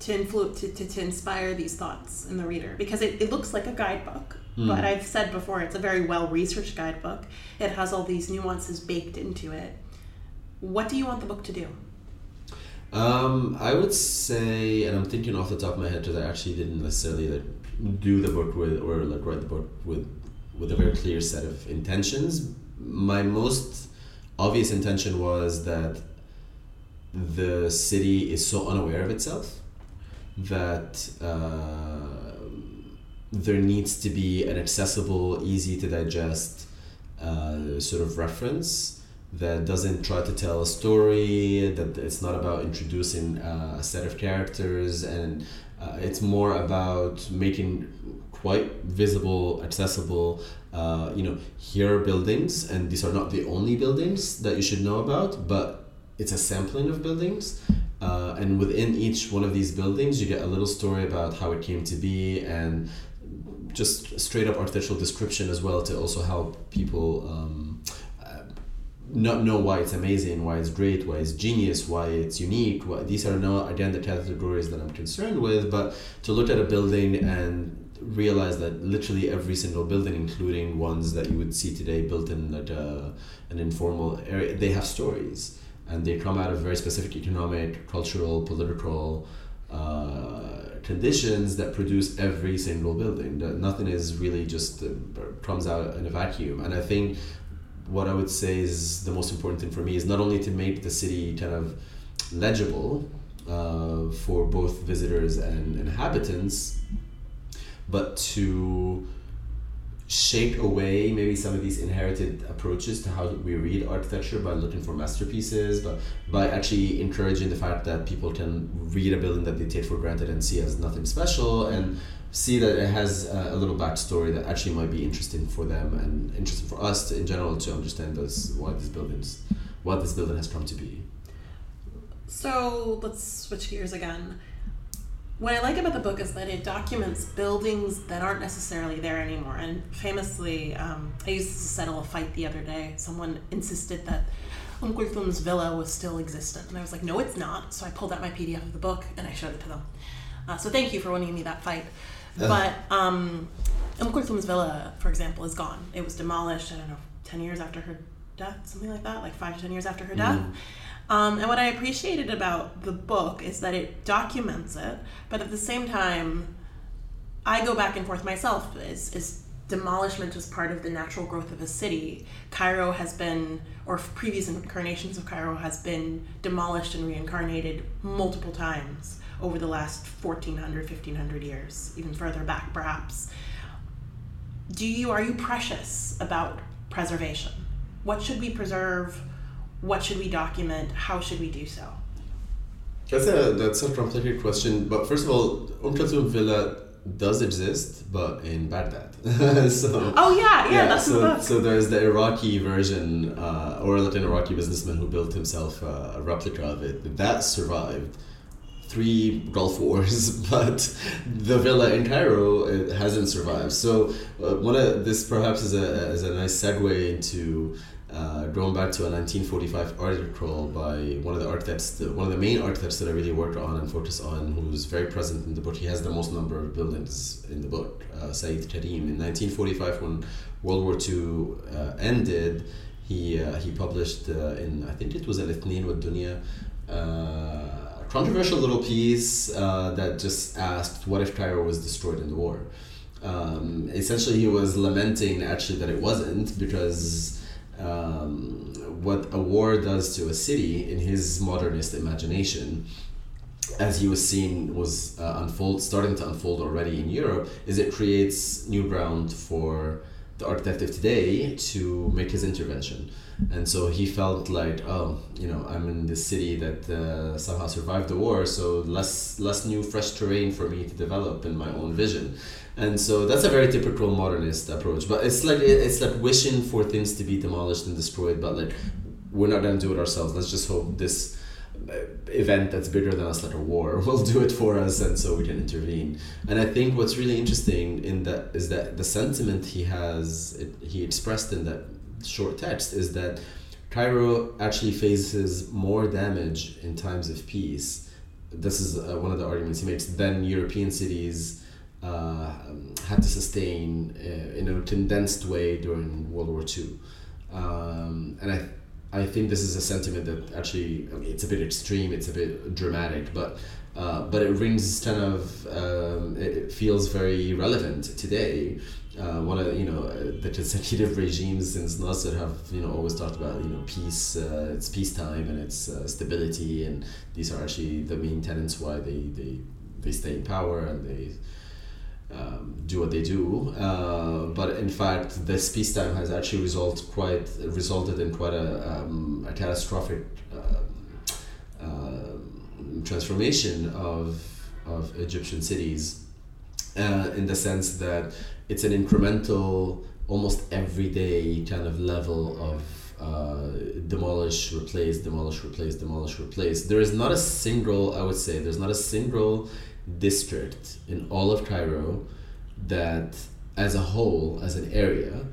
to influence to, to, to inspire these thoughts in the reader? Because it, it looks like a guidebook, mm. but I've said before it's a very well researched guidebook. It has all these nuances baked into it. What do you want the book to do? Um, I would say, and I'm thinking off the top of my head because I actually didn't necessarily like do the book with or like write the book with with a very clear set of intentions. My most obvious intention was that the city is so unaware of itself that uh, there needs to be an accessible, easy to digest uh, sort of reference that doesn't try to tell a story that it's not about introducing uh, a set of characters and uh, it's more about making quite visible accessible uh, you know here are buildings and these are not the only buildings that you should know about but it's a sampling of buildings. Uh, and within each one of these buildings you get a little story about how it came to be and just straight up architectural description as well to also help people um, not know why it's amazing, why it's great, why it's genius, why it's unique. Why, these are not again the categories that I'm concerned with, but to look at a building and realize that literally every single building, including ones that you would see today built in like a, an informal area, they have stories and they come out of very specific economic, cultural, political. Uh, conditions that produce every single building. Nothing is really just uh, comes out in a vacuum. And I think what I would say is the most important thing for me is not only to make the city kind of legible uh, for both visitors and inhabitants, but to shake away maybe some of these inherited approaches to how we read architecture by looking for masterpieces, but by actually encouraging the fact that people can read a building that they take for granted and see as nothing special and see that it has a, a little backstory that actually might be interesting for them and interesting for us to, in general to understand those why these buildings, what this building has come to be. So let's switch gears again. What I like about the book is that it documents buildings that aren't necessarily there anymore. And famously, um, I used to settle a fight the other day. Someone insisted that Kulthum's villa was still existent. And I was like, no, it's not. So I pulled out my PDF of the book and I showed it to them. Uh, so thank you for winning me that fight. But um, Kulthum's villa, for example, is gone. It was demolished, I don't know, 10 years after her death, something like that, like five to 10 years after her death. Mm. Um, and what I appreciated about the book is that it documents it, but at the same time, I go back and forth myself. Is, is demolishment is part of the natural growth of a city? Cairo has been, or previous incarnations of Cairo has been demolished and reincarnated multiple times over the last 1400 1500 years even further back perhaps do you are you precious about preservation what should we preserve what should we document how should we do so that's a that's a complicated question but first of all Umm Kulthum Villa does exist, but in Baghdad. so oh yeah, yeah, yeah that's so, the book. So there's the Iraqi version, uh, or like an Iraqi businessman who built himself a replica of it. That survived three Gulf Wars, but the villa in Cairo hasn't survived. So uh, one of this perhaps is a, is a nice segue into uh, going back to a 1945 article by one of the architects, one of the main architects that I really worked on and focused on, who's very present in the book. He has the most number of buildings in the book, uh, Saeed Karim. In 1945, when World War II uh, ended, he uh, he published uh, in I think it was El Ithnin wa Dunya. Controversial little piece uh, that just asked what if Cairo was destroyed in the war. Um, essentially, he was lamenting actually that it wasn't because um, what a war does to a city in his modernist imagination as he was seeing was uh, unfold starting to unfold already in Europe is it creates new ground for the architect of today to make his intervention. And so he felt like oh you know i'm in this city that uh, somehow survived the war so less less new fresh terrain for me to develop in my own vision. And so that's a very typical modernist approach but it's like it's like wishing for things to be demolished and destroyed but like we're not to do it ourselves. Let's just hope this event that's bigger than us like a war will do it for us and so we can intervene and i think what's really interesting in that is that the sentiment he has it, he expressed in that short text is that Cairo actually faces more damage in times of peace. This is uh, one of the arguments he makes than European cities uh, had to sustain uh, in a condensed way during World War II. Um, and I, I think this is a sentiment that actually I mean, it's a bit extreme, it's a bit dramatic, but uh, but it rings kind of um, it feels very relevant today. Uh, one of you know uh, the consecutive regimes since Nasser have you know always talked about you know peace uh, it's peacetime and it's uh, stability and these are actually the main tenets why they they, they stay in power and they um, do what they do uh, but in fact this peacetime has actually result quite resulted in quite a, um, a catastrophic uh, transformation of of Egyptian cities in the sense that it's an incremental, almost everyday kind of level of uh, demolish, replace, demolish, replace, demolish, replace. There is not a single, I would say, there's not a single district in all of Cairo that, as a whole, as an area,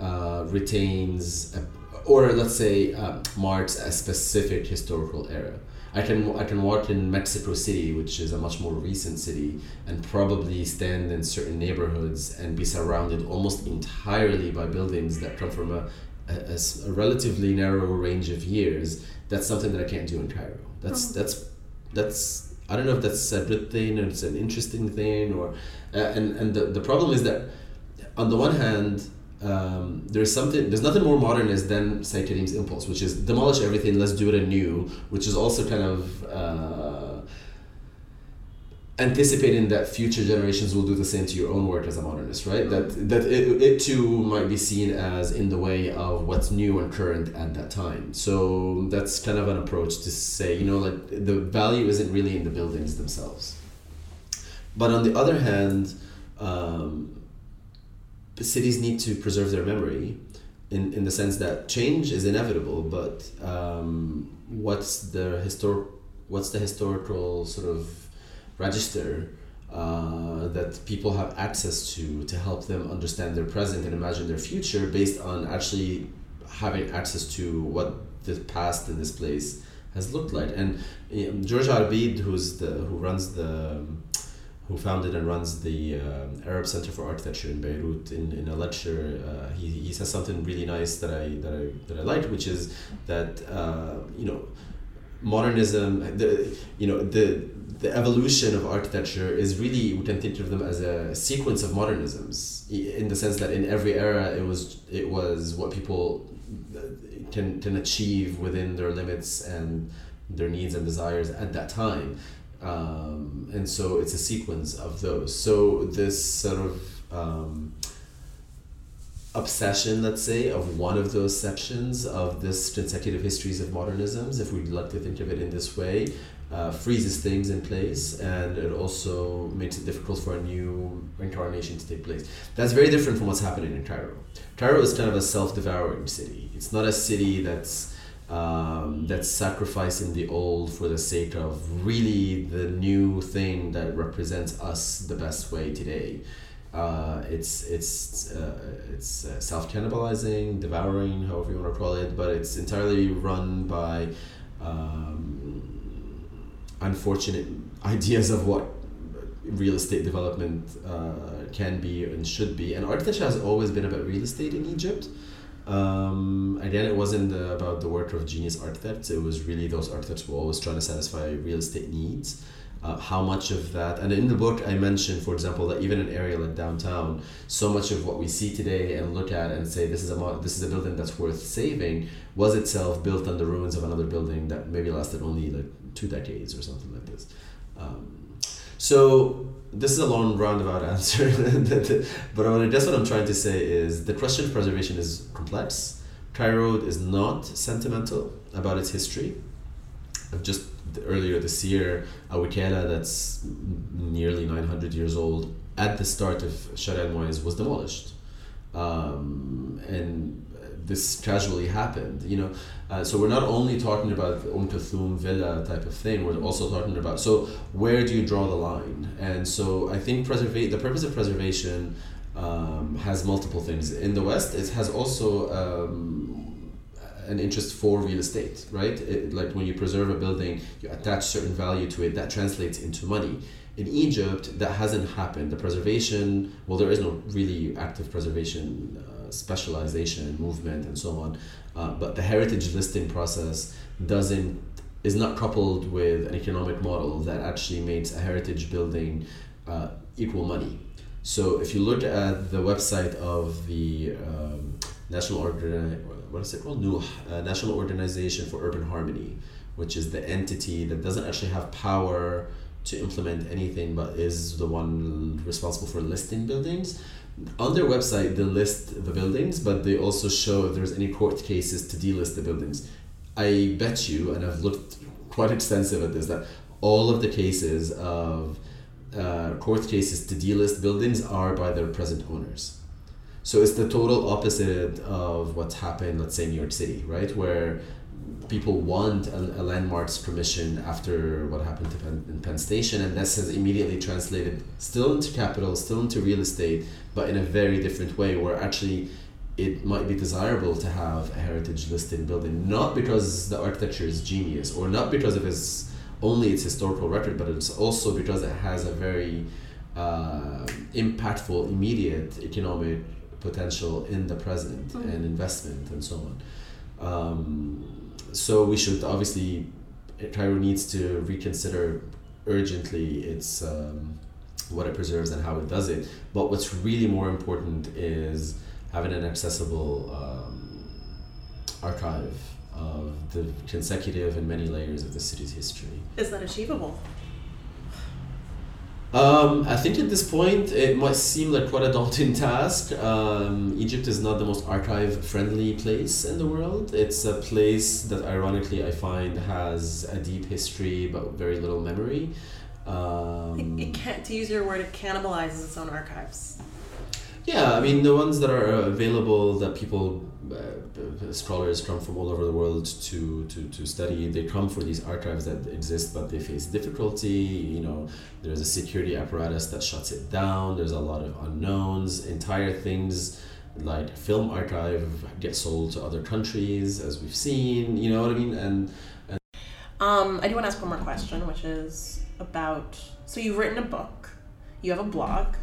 uh, retains, a, or let's say, uh, marks a specific historical era. I can I can walk in Mexico City, which is a much more recent city, and probably stand in certain neighborhoods and be surrounded almost entirely by buildings that come from a, a, a relatively narrow range of years. That's something that I can't do in Cairo. That's mm-hmm. that's that's I don't know if that's a good thing or it's an interesting thing or uh, and and the, the problem is that on the one hand um, there's something there's nothing more modernist than say impulse, which is demolish everything, let's do it anew, which is also kind of uh, anticipating that future generations will do the same to your own work as a modernist, right? That that it, it too might be seen as in the way of what's new and current at that time. So that's kind of an approach to say, you know, like the value isn't really in the buildings themselves. But on the other hand, um, cities need to preserve their memory in, in the sense that change is inevitable, but um, what's the histor- what's the historical sort of register uh, that people have access to to help them understand their present and imagine their future based on actually having access to what the past in this place has looked like. And um, George Arbid, who's the who runs the who founded and runs the uh, Arab Center for Architecture in Beirut, in, in a lecture, uh, he, he says something really nice that I that I that I liked, which is that uh, you know modernism, the you know the the evolution of architecture is really we can think of them as a sequence of modernisms in the sense that in every era it was it was what people uh, can can achieve within their limits and their needs and desires at that time um, and so it's a sequence of those. So this sort of um, obsession, let's say, of one of those sections of this consecutive histories of modernisms, if we'd like to think of it in this way, uh, freezes things in place and it also makes it difficult for a new incarnation to take place. That's very different from what's happening in Cairo. Cairo is kind of a self-devouring city. It's not a city that's um, that's sacrificing the old for the sake of really the new thing that represents us the best way today. Uh, it's it's uh, it's uh, self cannibalizing, devouring, however you want to call it, but it's entirely run by um, unfortunate ideas of what real estate development uh, can be and should be. And architecture has always been about real estate in Egypt Um, again, it wasn't about the work of genius architects. It was really those architects who were always trying to satisfy real estate needs. Uh, how much of that, and in the book, I mentioned, for example, that even an area like downtown, so much of what we see today and look at and say this is a this is a building that's worth saving was itself built on the ruins of another building that maybe lasted only like two decades or something like this. Um, so this is a long roundabout answer, but I guess what I'm trying to say is the question of preservation is complex. Cairo is not sentimental about its history. i've Just earlier this year, a that's nearly 900 years old at the start of Muizz was demolished. Um, and this casually happened, you know. Uh, so we're not only talking about the Umm Kulthum villa type of thing. We're also talking about so where do you draw the line? And so I think preserva- the purpose of preservation um, has multiple things. In the West, it has also um, an interest for real estate, right? It, like when you preserve a building, you attach certain value to it that translates into money. In Egypt, that hasn't happened. The preservation, well, there is no really active preservation. Uh, specialization movement and so on. Uh, but the heritage listing process doesn't is not coupled with an economic model that actually makes a heritage building uh, equal money. So if you look at the website of the um, National Organ what is it called? NUH, uh, National Organization for Urban Harmony, which is the entity that doesn't actually have power to implement anything but is the one responsible for listing buildings. On their website they list the buildings but they also show if there's any court cases to delist the buildings. I bet you and i've looked quite extensive at this that all of the cases of uh, court cases to delist buildings are by their present owners so it's the total opposite of what's happened let's say in new york city right? Where people want a, a, landmarks permission after what happened to Penn, in Penn Station, and this has immediately translated still into capital, still into real estate, but in a very different way, where actually it might be desirable to have a heritage listed building, not because the architecture is genius or not because of its only its historical record, but it's also because it has a very uh, impactful, immediate economic potential in the present mm-hmm. and investment and so on. Um, so we should obviously Cairo needs to reconsider urgently its um, what it preserves and how it does it. But what's really more important is having an accessible um, archive of the consecutive and many layers of the city's history. Is that achievable? Um, I think at this point it might seem like quite a daunting task. Um, Egypt is not the most archive friendly place in the world. It's a place that, ironically, I find has a deep history but very little memory. Um, it, it can't, to use your word, it cannibalizes its own archives. Yeah, I mean the ones that are available that people, uh, scholars come from all over the world to, to, to study. They come for these archives that exist, but they face difficulty. You know, there's a security apparatus that shuts it down. There's a lot of unknowns. Entire things like film archive get sold to other countries, as we've seen. You know what I mean? And, and um, I do want to ask one more question, which is about. So you've written a book. You have a blog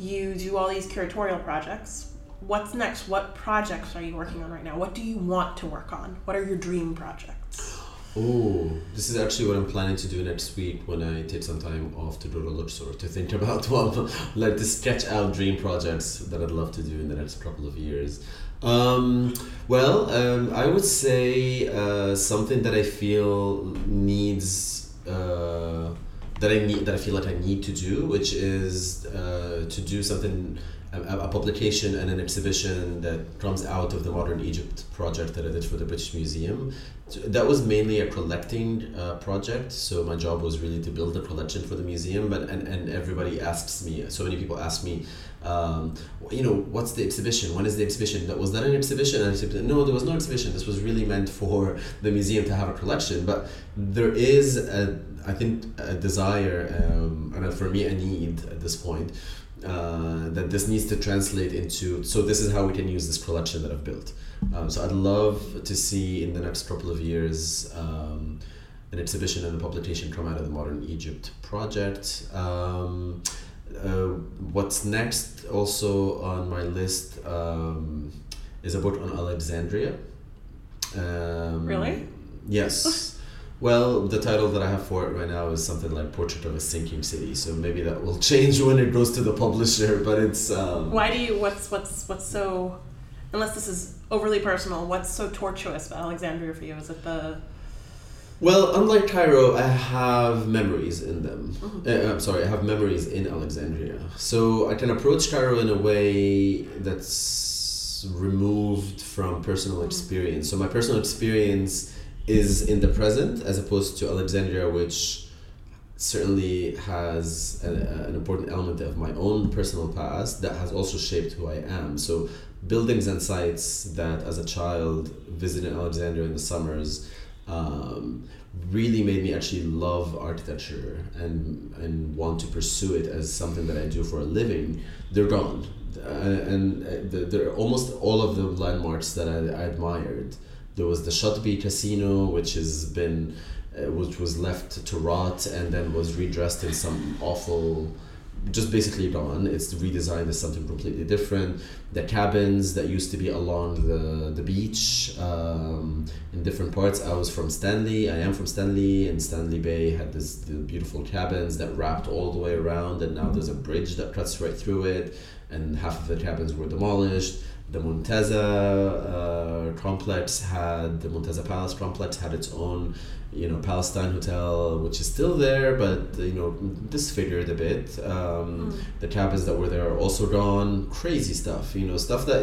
you do all these curatorial projects. What's next? What projects are you working on right now? What do you want to work on? What are your dream projects? Oh, this is actually what I'm planning to do next week when I take some time off to go to Luxor to think about what, like to sketch out dream projects that I'd love to do in the next couple of years. Um, well, um, I would say uh, something that I feel needs. Uh, that I need that I feel like I need to do, which is uh, to do something a, a, publication and an exhibition that comes out of the Modern Egypt project that I did for the British Museum. That was mainly a collecting uh, project, so my job was really to build a collection for the museum. But and, and everybody asks me, so many people ask me, um, you know, what's the exhibition? When is the exhibition? That was that an exhibition? And I said, no, there was no exhibition. This was really meant for the museum to have a collection. But there is a I think a desire um, and for me a need at this point uh, that this needs to translate into so this is how we can use this collection that I've built. Um, so I'd love to see in the next couple of years um, an exhibition and a publication come out of the Modern Egypt project. Um, uh, what's next also on my list um, is a book on Alexandria. Um, Really? Yes. Well, the title that I have for it right now is something like "Portrait of a Sinking City," so maybe that will change when it goes to the publisher. But it's um, Why do you? What's what's what's so? Unless this is overly personal, what's so tortuous about Alexandria for you? Is it the? Well, unlike Cairo, I have memories in them. Mhm. Uh, I'm sorry, I have memories in Alexandria. So I can approach Cairo in a way that's removed from personal experience. So my personal experience is in the present as opposed to Alexandria, which certainly has a, an important element of my own personal past that has also shaped who I am. So buildings and sites that as a child visited Alexandria in the summers um, really made me actually love architecture and and want to pursue it as something that I do for a living. They're gone, uh, and uh, they're almost all of the landmarks that I, I admired. There was the Shatby Casino, which has been, uh, which was left to rot and then was redressed in some awful just basically gone. It's redesigned as something completely different. The cabins that used to be along the the beach um, in different parts. I was from Stanley. I am from Stanley, and Stanley Bay had this the beautiful cabins that wrapped all the way around, and now there's a bridge that cuts right through it, and half of the cabins were demolished. The Montaza uh, complex had the Montaza Palace complex had its own you know Palestine Hotel, which is still there, but you know disfigured a bit. Um, The cabins that were there are also gone. Crazy stuff, you know, stuff that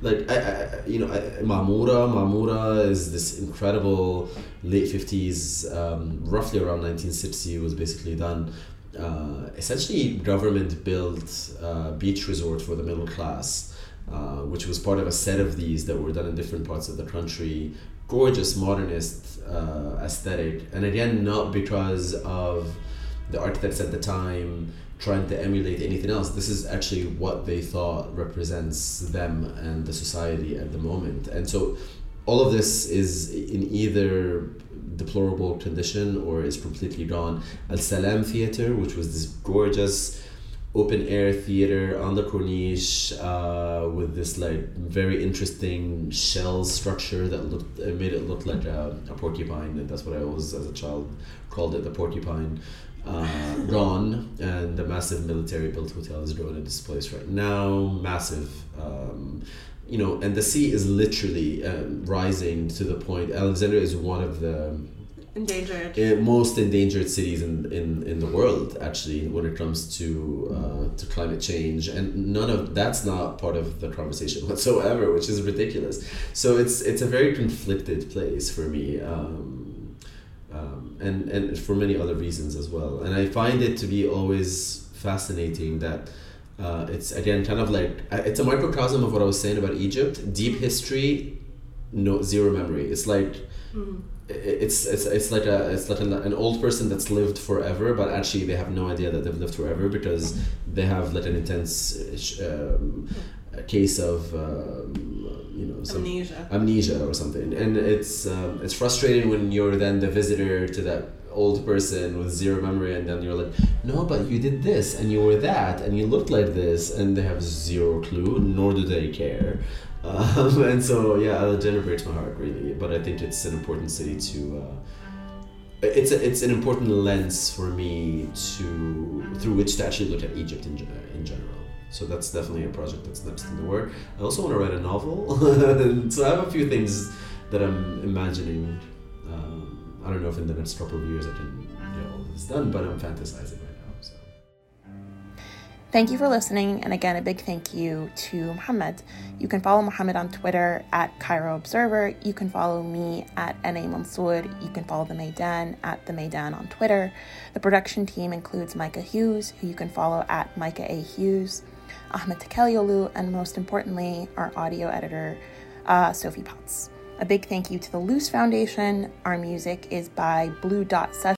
like I, I you know I, Mamura. Mamura is this incredible late fifties, um, roughly around nineteen sixty, was basically done. Uh, essentially, government built uh, beach resort for the middle class. Uh, which was part of a set of these that were done in different parts of the country. Gorgeous modernist uh, aesthetic. And again not because of the architects at the time trying to emulate anything else. This is actually what they thought represents them and the society at the moment. And so all of this is in either deplorable condition or is completely gone. Al salam theater which was this gorgeous open air theater on the Corniche uh, with this like very interesting shell structure that looked it made it look like a, a porcupine and that's what I always as a child called it the porcupine. Uh, gone and the massive military built hotel is going in this place right now. Massive um, you know and the sea is literally um, rising to the point. Alexandria is one of the Endangered. uh, most endangered cities in, in, in the world actually when it comes to uh, to climate change. And none of that's not part of the conversation whatsoever which is ridiculous. So it's it's a very conflicted place for me um, um, and and for many other reasons as well. And I find it to be always fascinating that uh, it's again kind of like it's a microcosm of what I was saying about Egypt. Deep history no zero memory. It's like Mm. It's it's it's like a it's like an, an old person that's lived forever, but actually they have no idea that they've lived forever because they have like an intense um, case of um, you know some Amnesia. amnesia or something, and it's um, it's frustrating when you're then the visitor to that old person with zero memory, and then you're like, no, but you did this and you were that and you looked like this, and they have zero clue, nor do they care. Um, and so yeah, Alexandria breaks my heart really, but I think it's an important city to. Uh, it's a, it's an important lens for me to through which to actually look at Egypt in, in general. So that's definitely a project that's next in the work. I also want to write a novel, so I have a few things that I'm imagining. Um, I don't know if in the next couple of years I can get all this done, but I'm fantasizing. Thank you for listening, and again, a big thank you to Mohammed. You can follow Mohammed on Twitter at Cairo Observer. You can follow me at NA Mansour. You can follow the Maydan at the Maydan on Twitter. The production team includes Micah Hughes, who you can follow at Micah A. Hughes, Ahmed Tekelioglu, and most importantly, our audio editor, uh, Sophie Potts. A big thank you to the Luce Foundation. Our music is by Blue Dot Sessions.